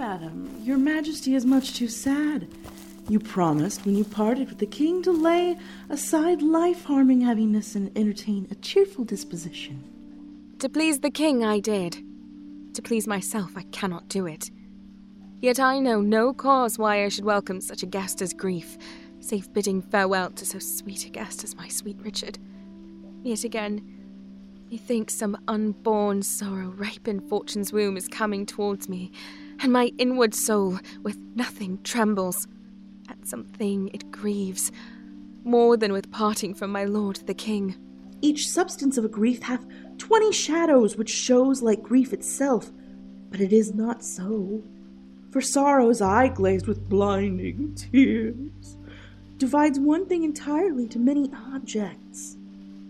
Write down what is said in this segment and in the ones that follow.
Madam, your majesty is much too sad. You promised when you parted with the king to lay aside life harming heaviness and entertain a cheerful disposition. To please the king, I did. To please myself, I cannot do it. Yet I know no cause why I should welcome such a guest as grief, save bidding farewell to so sweet a guest as my sweet Richard. Yet again, methinks some unborn sorrow ripe in fortune's womb is coming towards me, and my inward soul, with nothing, trembles. At something it grieves, more than with parting from my lord the king. Each substance of a grief hath twenty shadows, which shows like grief itself, but it is not so. For sorrow's eye glazed with blinding tears divides one thing entirely to many objects,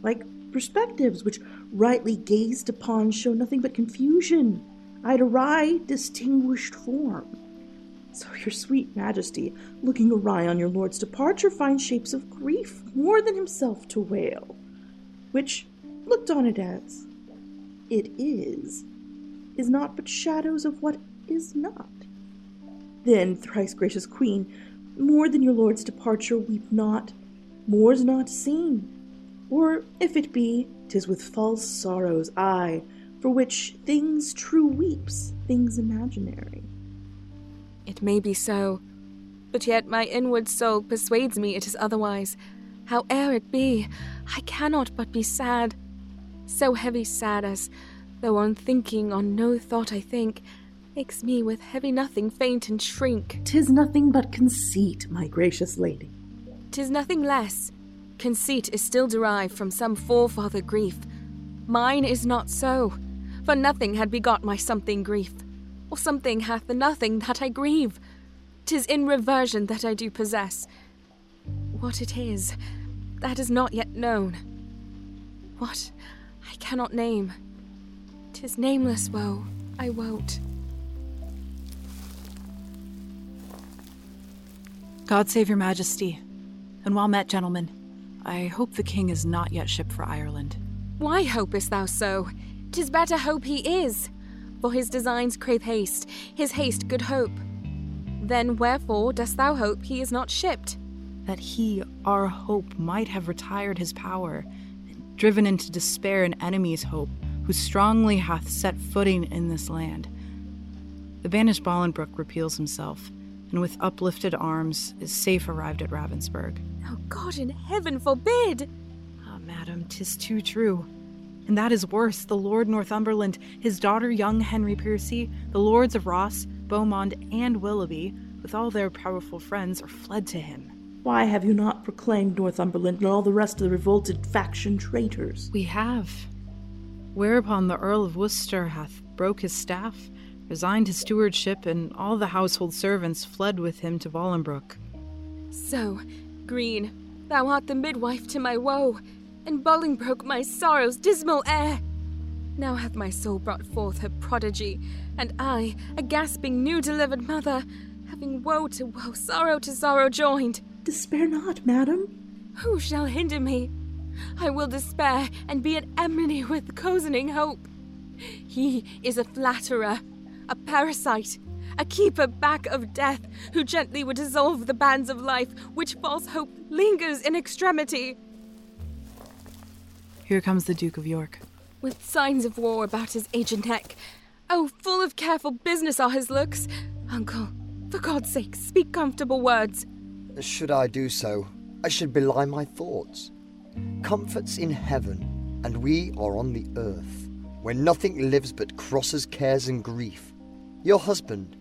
like perspectives which, rightly gazed upon, show nothing but confusion, eye to eye, distinguished form. So your sweet majesty, looking awry on your lord's departure, finds shapes of grief more than himself to wail, which, looked on it as it is, is not but shadows of what is not. Then, thrice gracious queen, more than your lord's departure, weep not, more's not seen. Or, if it be, 'tis with false sorrows, aye, for which things true weeps, things imaginary. It may be so, but yet my inward soul persuades me it is otherwise. Howe'er it be, I cannot but be sad. So heavy sad as, though on thinking on no thought I think, makes me with heavy nothing faint and shrink. Tis nothing but conceit, my gracious lady. Tis nothing less. Conceit is still derived from some forefather grief. Mine is not so, for nothing had begot my something grief, or something hath the nothing that I grieve. Tis in reversion that I do possess. What it is, that is not yet known. What, I cannot name. Tis nameless woe, I wot. God save your majesty. And well met, gentlemen. I hope the king is not yet shipped for Ireland. Why hopest thou so? Tis better hope he is. For his designs crave haste, his haste good hope. Then wherefore dost thou hope he is not shipped? That he, our hope, might have retired his power, and driven into despair an enemy's hope, who strongly hath set footing in this land. The banished Bolingbroke repeals himself, and with uplifted arms is safe arrived at Ravenspurgh. Oh, God in heaven forbid! Ah, madam, tis too true. And that is worse. The Lord Northumberland, his daughter young Henry Percy, the lords of Ross, Beaumont, and Willoughby, with all their powerful friends, are fled to him. Why have you not proclaimed Northumberland and all the rest of the revolted faction traitors? We have. Whereupon the Earl of Worcester hath broke his staff, resigned his stewardship, and all the household servants fled with him to Bolingbroke. So, Green, thou art the midwife to my woe, and Bolingbroke my sorrow's dismal heir. Now hath my soul brought forth her prodigy, and I, a gasping new delivered mother, having woe to woe, sorrow to sorrow joined. Despair not, madam. Who shall hinder me? I will despair and be at enmity with cozening hope. He is a flatterer, a parasite, a keeper back of death, who gently would dissolve the bands of life which false hope lingers in extremity. Here comes the Duke of York. With signs of war about his aged neck. Oh, full of careful business are his looks. Uncle, for God's sake, speak comfortable words. Should I do so, I should belie my thoughts. Comfort's in heaven, and we are on the earth, where nothing lives but crosses, cares, and grief. Your husband,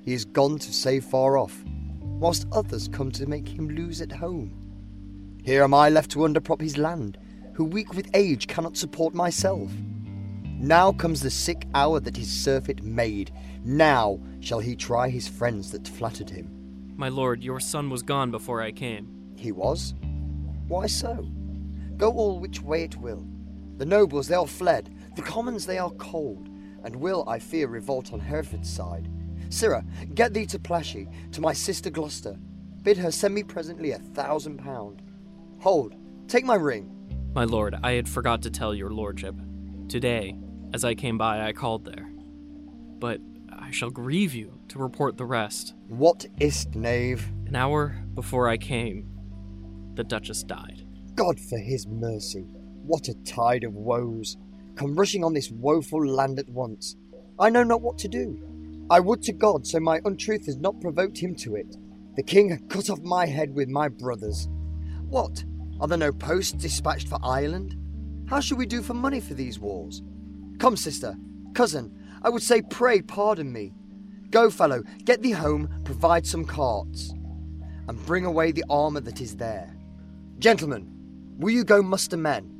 he is gone to save far off, whilst others come to make him lose at home. Here am I left to underprop his land, who weak with age cannot support myself. Now comes the sick hour that his surfeit made. Now shall he try his friends that flattered him. My lord, your son was gone before I came. He was? Why so? Go all which way it will. The nobles they are fled, the commons they are cold, and will, I fear, revolt on Hereford's side. Sirrah, get thee to Plashy, to my sister Gloucester. Bid her send me presently a thousand pound. Hold, take my ring. My lord, I had forgot to tell your lordship. Today, as I came by, I called there. But I shall grieve you to report the rest. What is't, knave? An hour before I came, the Duchess died. God for his mercy. What a tide of woes. Come rushing on this woeful land at once. I know not what to do. I would to God so my untruth has not provoked him to it. The king had cut off my head with my brothers. What? Are there no posts dispatched for Ireland? How shall we do for money for these wars? Come, sister, cousin, I would say pray pardon me. Go, fellow, get thee home, provide some carts, and bring away the armour that is there. Gentlemen, will you go muster men?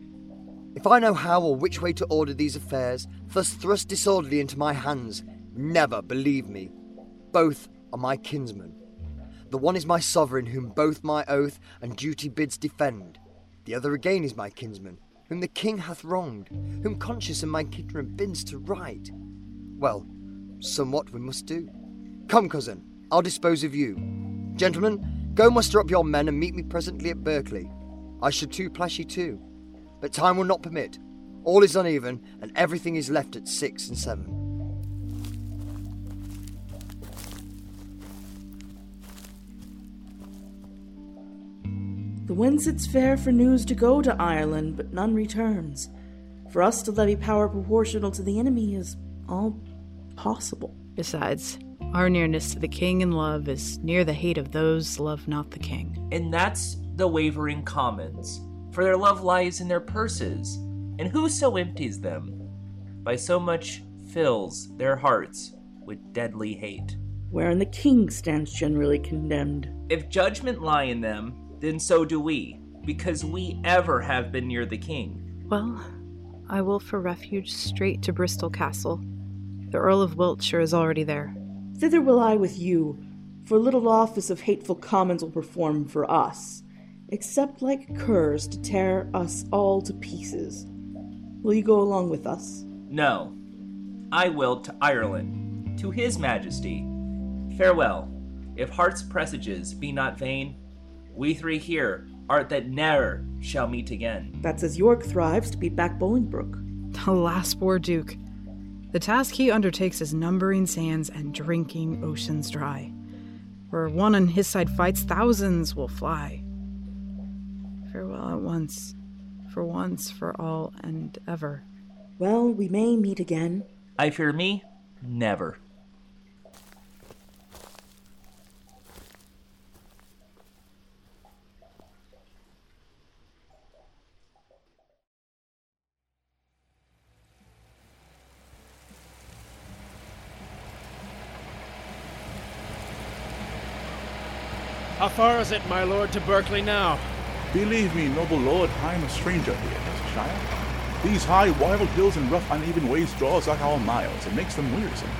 If I know how or which way to order these affairs, thus thrust disorderly into my hands, never believe me. Both are my kinsmen. The one is my sovereign, whom both my oath and duty bids defend. The other again is my kinsman, whom the king hath wronged, whom conscience and my kindred bids to right. Well, somewhat we must do. Come, cousin, I'll dispose of you. Gentlemen, go muster up your men and meet me presently at Berkeley. I should too Plashy too, but time will not permit. All is uneven, and everything is left at six and seven. The wind sits fair for news to go to Ireland, but none returns. For us to levy power proportional to the enemy is all possible. Besides, our nearness to the king in love is near the hate of those love not the king. And that's the wavering commons, for their love lies in their purses, and whoso empties them by so much fills their hearts with deadly hate. Wherein the king stands generally condemned. If judgment lie in them, then so do we, because we ever have been near the king. Well, I will for refuge straight to Bristol Castle. The Earl of Wiltshire is already there. Thither will I with you, for little office of hateful commons will perform for us, except like curs to tear us all to pieces. Will you go along with us? No, I will to Ireland, to his majesty. Farewell. If heart's presages be not vain, we three here art that ne'er shall meet again. That's as York thrives to beat back Bolingbroke. Alas, poor Duke. The task he undertakes is numbering sands and drinking oceans dry. Where one on his side fights, thousands will fly. Farewell at once, for once, for all, and ever. Well, we may meet again. I fear me, never. How far is it, my lord, to Berkeley now? Believe me, noble lord, I am a stranger here, Cheshire. These high, wild hills and rough, uneven ways draws out our miles and makes them wearisome.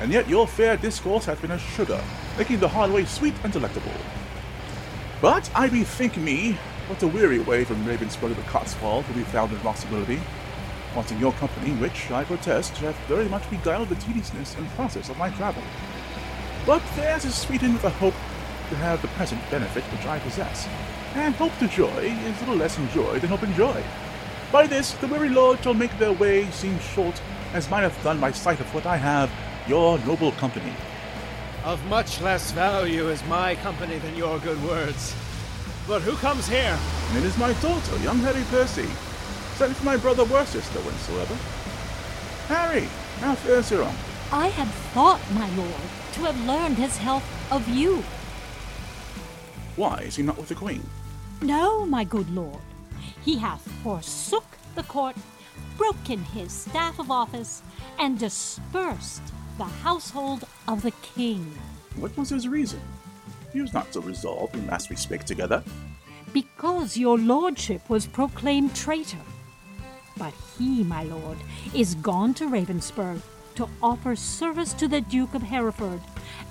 And yet your fair discourse hath been as sugar, making the hard way sweet and delectable. But I bethink me, what a weary way from Ravenspurgh to Cotswold will be found in possibility, wanting your company, which, I protest, hath very much beguiled the tediousness and process of my travel. But theirs is sweetened with a hope to have the present benefit which I possess, and hope to joy is little less enjoyed than hope enjoyed. By this the weary lord shall make their way seem short, as mine hath done by sight of what I have, your noble company. Of much less value is my company than your good words. But who comes here? And it is my daughter, young Harry Percy, sent from my brother Worcester whensoever. Harry, how fares your uncle? I had thought, my lord, to have learned his health of you. Why is he not with the queen? No, my good lord. He hath forsook the court, broken his staff of office, and dispersed the household of the king. What was his reason? He was not so resolved when last we spake together. Because your lordship was proclaimed traitor. But he, my lord, is gone to Ravenspurgh to offer service to the Duke of Hereford,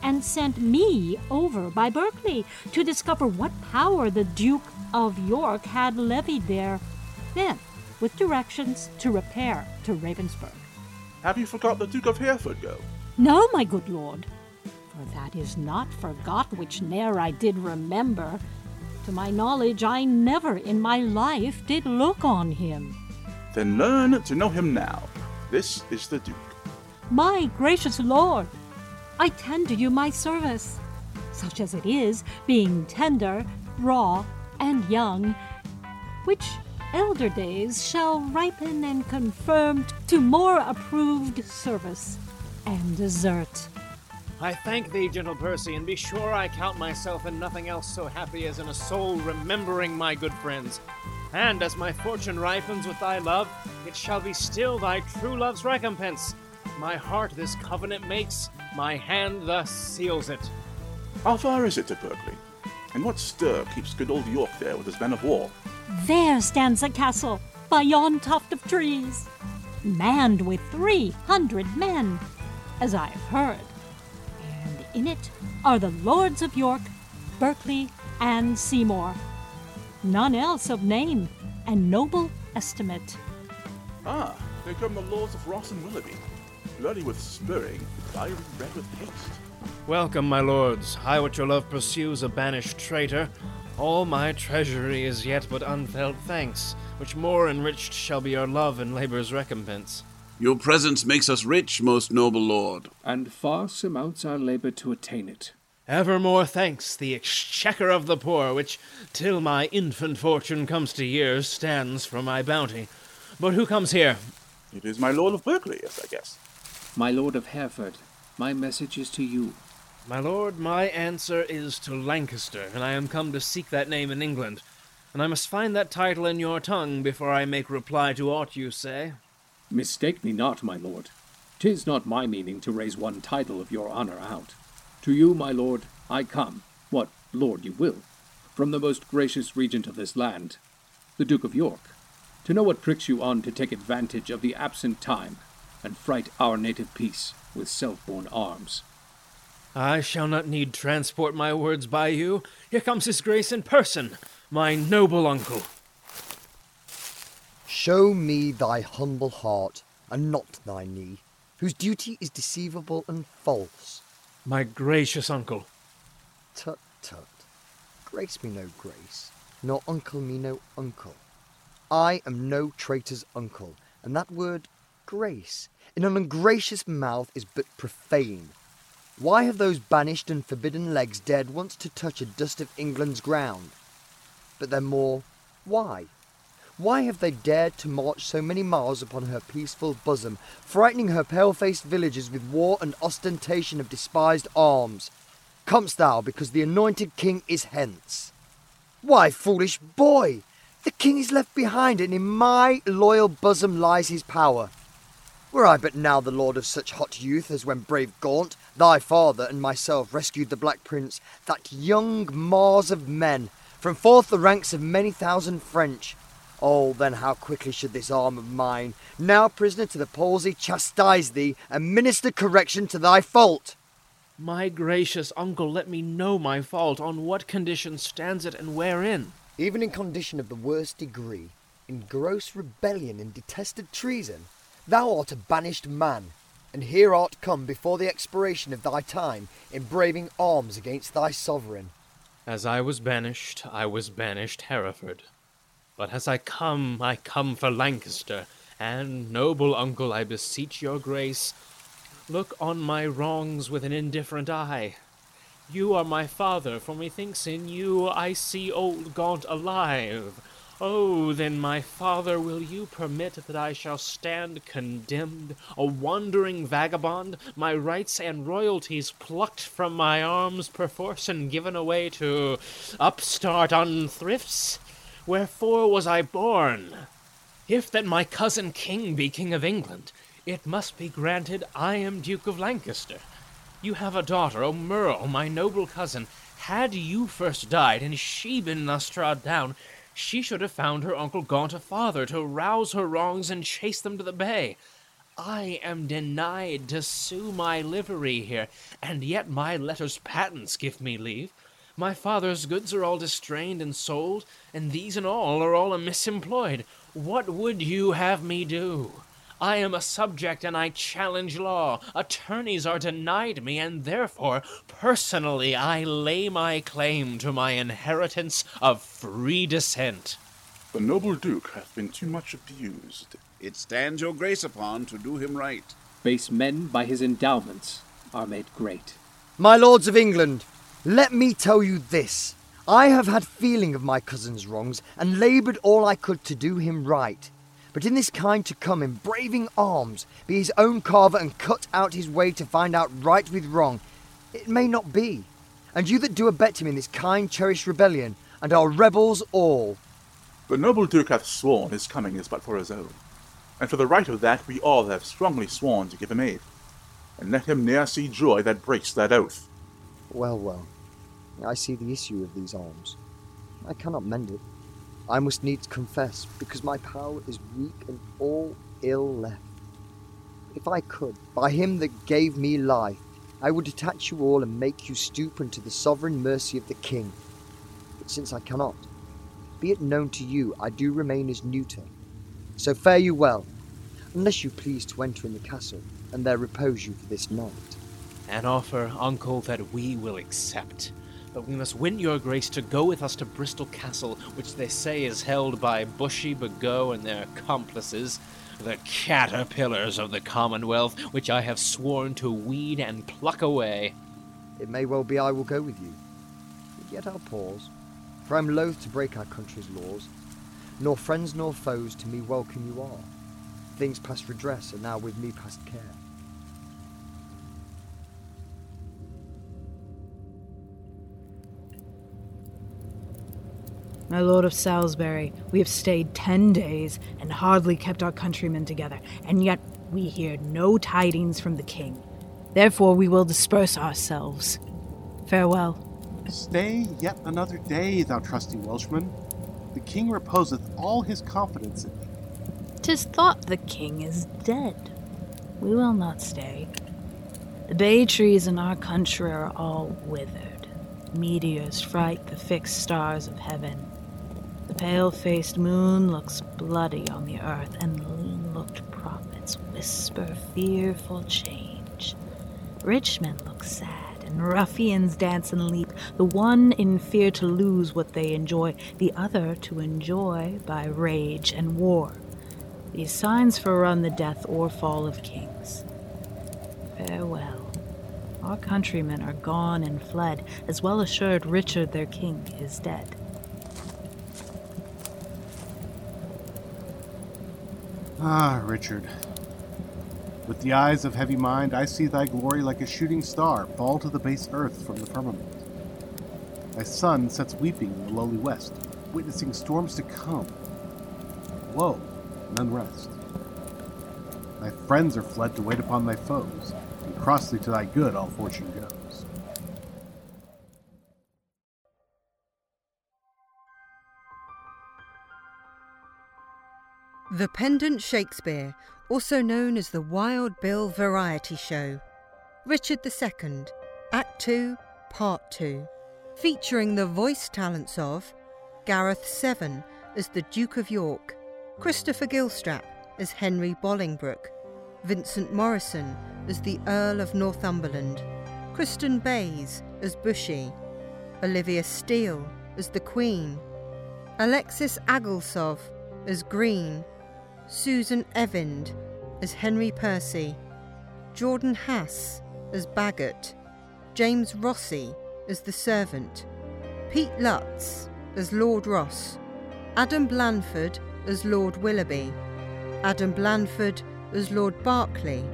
and sent me over by Berkeley to discover what power the Duke of York had levied there, then with directions to repair to Ravenspurgh. Have you forgot the Duke of Hereford go? No, my good lord, for that is not forgot which ne'er I did remember. To my knowledge, I never in my life did look on him. Then learn to know him now. This is the Duke. My gracious lord, I tender you my service, such as it is, being tender, raw, and young, which elder days shall ripen and confirm to more approved service and desert. I thank thee, gentle Percy, and be sure I count myself in nothing else so happy as in a soul remembering my good friends. And as my fortune ripens with thy love, it shall be still thy true love's recompense. My heart this covenant makes, my hand thus seals it. How far is it to Berkeley? And what stir keeps good old York there with his men of war? There stands a castle by yon tuft of trees, manned with three hundred men, as I have heard. And in it are the lords of York, Berkeley, and Seymour. None else of name and noble estimate. Ah, there come the lords of Ross and Willoughby, bloody with spurring, fiery red with haste. Welcome, my lords. I what your love pursues, a banished traitor. All my treasury is yet but unfelt thanks, which more enriched shall be your love and labor's recompense. Your presence makes us rich, most noble lord. And far surmounts our labor to attain it. Evermore thanks the exchequer of the poor, which, till my infant fortune comes to years, stands for my bounty. But who comes here? It is my lord of Berkeley, yes, I guess. My lord of Hereford, my message is to you. My lord, my answer is to Lancaster, and I am come to seek that name in England. And I must find that title in your tongue before I make reply to aught you say. Mistake me not, my lord. Tis not my meaning to raise one title of your honor out. To you, my lord, I come, what lord you will, from the most gracious regent of this land, the Duke of York, to know what pricks you on to take advantage of the absent time and fright our native peace with self-born arms. I shall not need transport my words by you. Here comes his grace in person, my noble uncle. Show me thy humble heart, and not thy knee, whose duty is deceivable and false. My gracious uncle. Tut tut. Grace me no grace, nor uncle me no uncle. I am no traitor's uncle, and that word grace in an ungracious mouth is but profane. Why have those banished and forbidden legs dared once to touch a dust of England's ground? But then more, why? Why have they dared to march so many miles upon her peaceful bosom, frightening her pale-faced villagers with war and ostentation of despised arms? Comest thou because the anointed king is hence? Why, foolish boy, the king is left behind, and in my loyal bosom lies his power. Were I but now the lord of such hot youth as when brave Gaunt, thy father, and myself rescued the Black Prince, that young Mars of men, from forth the ranks of many thousand French, Oh, then how quickly should this arm of mine, now prisoner to the palsy, chastise thee and minister correction to thy fault! My gracious uncle, let me know my fault. On what condition stands it, and wherein? Even in condition of the worst degree, in gross rebellion and detested treason, thou art a banished man, and here art come before the expiration of thy time in braving arms against thy sovereign. As I was banished, I was banished Hereford. But as I come, I come for Lancaster, and, noble uncle, I beseech your grace, look on my wrongs with an indifferent eye. You are my father, for methinks in you I see old Gaunt alive. Oh, then, my father, will you permit that I shall stand condemned, a wandering vagabond, my rights and royalties plucked from my arms perforce and given away to upstart unthrifts? Wherefore was I born? If that my cousin king be king of England, it must be granted I am Duke of Lancaster. You have a daughter, Aumerle, my noble cousin. Had you first died, and she been thus trod down, she should have found her uncle Gaunt a father to rouse her wrongs and chase them to the bay. I am denied to sue my livery here, and yet my letters patents give me leave. My father's goods are all distrained and sold, and these and all are all amiss employed. What would you have me do? I am a subject and I challenge law. Attorneys are denied me, and therefore, personally, I lay my claim to my inheritance of free descent. The noble Duke hath been too much abused. It stands your grace upon to do him right. Base men by his endowments, are made great. My lords of England, let me tell you this. I have had feeling of my cousin's wrongs and laboured all I could to do him right. But in this kind to come in braving arms, be his own carver and cut out his way to find out right with wrong, it may not be. And you that do abet him in this kind cherished rebellion, and are rebels all. The noble Duke hath sworn his coming is but for his own, and for the right of that we all have strongly sworn to give him aid. And let him ne'er see joy that breaks that oath. Well, well, I see the issue of these arms. I cannot mend it. I must needs confess, because my power is weak and all ill left. If I could, by him that gave me life, I would detach you all and make you stoop unto the sovereign mercy of the king. But since I cannot, be it known to you, I do remain as neuter. So fare you well, unless you please to enter in the castle, and there repose you for this night. An offer, uncle, that we will accept. But we must win your grace to go with us to Bristol Castle, which they say is held by Bushy Bagot and their accomplices, the caterpillars of the Commonwealth, which I have sworn to weed and pluck away. It may well be I will go with you. But yet I'll pause, for I'm loath to break our country's laws. Nor friends nor foes to me welcome you are. Things past redress are now with me past care. My lord of Salisbury, we have stayed ten days and hardly kept our countrymen together, and yet we hear no tidings from the king. Therefore we will disperse ourselves. Farewell. Stay yet another day, thou trusty Welshman. The king reposeth all his confidence in thee. Tis thought the king is dead. We will not stay. The bay trees in our country are all withered. Meteors fright the fixed stars of heaven. Pale faced moon looks bloody on the earth, and lean looked prophets whisper fearful change. Rich men look sad, and ruffians dance and leap, the one in fear to lose what they enjoy, the other to enjoy by rage and war. These signs forerun the death or fall of kings. Farewell. Our countrymen are gone and fled, as well assured Richard their king is dead. Ah, Richard. With the eyes of heavy mind, I see thy glory like a shooting star fall to the base earth from the firmament. Thy sun sets weeping in the lowly west, witnessing storms to come. Woe and unrest. Thy friends are fled to wait upon thy foes, and crossly to thy good all fortune goes. The Pendant Shakespeare, also known as the Wild Bill Variety Show. Richard II, Act 2, Part 2. Featuring the voice talents of Gareth Seven as the Duke of York, Christopher Gilstrap as Henry Bolingbroke, Vincent Morrison as the Earl of Northumberland, Kristen Bays as Bushy, Olivia Steele as the Queen, Alexis Agilsov as Green, Susan Evind as Henry Percy, Jordan Hass as Bagot, James Rossi as the Servant, Pete Lutz as Lord Ross, Adam Blanford as Lord Willoughby, Adam Blanford as Lord Berkeley,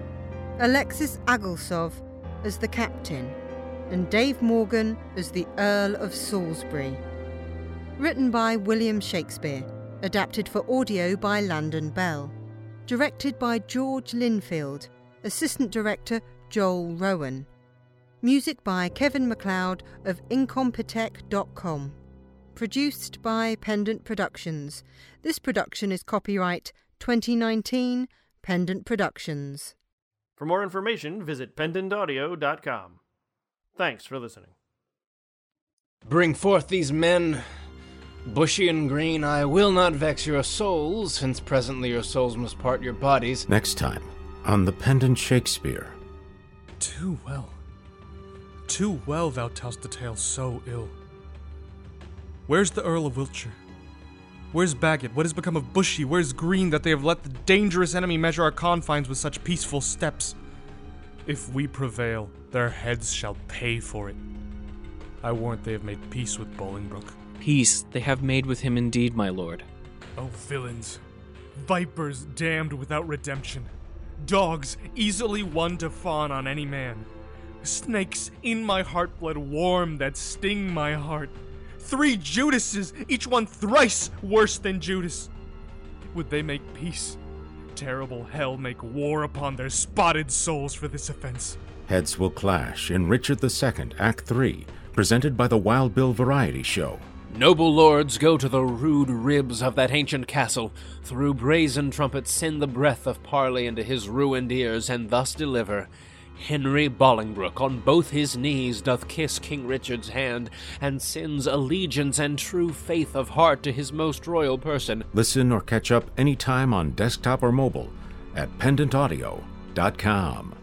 Alexis Agilsov as the Captain, and Dave Morgan as the Earl of Salisbury. Written by William Shakespeare, adapted for audio by Landon Bell. Directed by George Linfield, Assistant Director Joel Rowan. Music by Kevin MacLeod of Incompetech.com. Produced by Pendant Productions. This production is copyright 2019 Pendant Productions. For more information, visit pendantaudio.com. Thanks for listening. Bring forth these men. Bushy and green, I will not vex your souls, since presently your souls must part your bodies. Next time on The Pendant Shakespeare. Too well. Too well thou tell'st the tale so ill. Where's the Earl of Wiltshire? Where's Bagot? What has become of Bushy? Where's Green that they have let the dangerous enemy measure our confines with such peaceful steps? If we prevail, their heads shall pay for it. I warrant they have made peace with Bolingbroke. Peace they have made with him indeed, my lord. Oh, villains! Vipers damned without redemption. Dogs easily won to fawn on any man. Snakes in my heart blood warm that sting my heart. Three Judases, each one thrice worse than Judas. Would they make peace? Terrible hell make war upon their spotted souls for this offense. Heads will clash in Richard II, Act 3, presented by the Wild Bill Variety Show. Noble lords, go to the rude ribs of that ancient castle. Through brazen trumpets send the breath of parley into his ruined ears, and thus deliver. Henry Bolingbroke on both his knees doth kiss King Richard's hand, and sends allegiance and true faith of heart to his most royal person. Listen or catch up anytime on desktop or mobile at pendantaudio.com.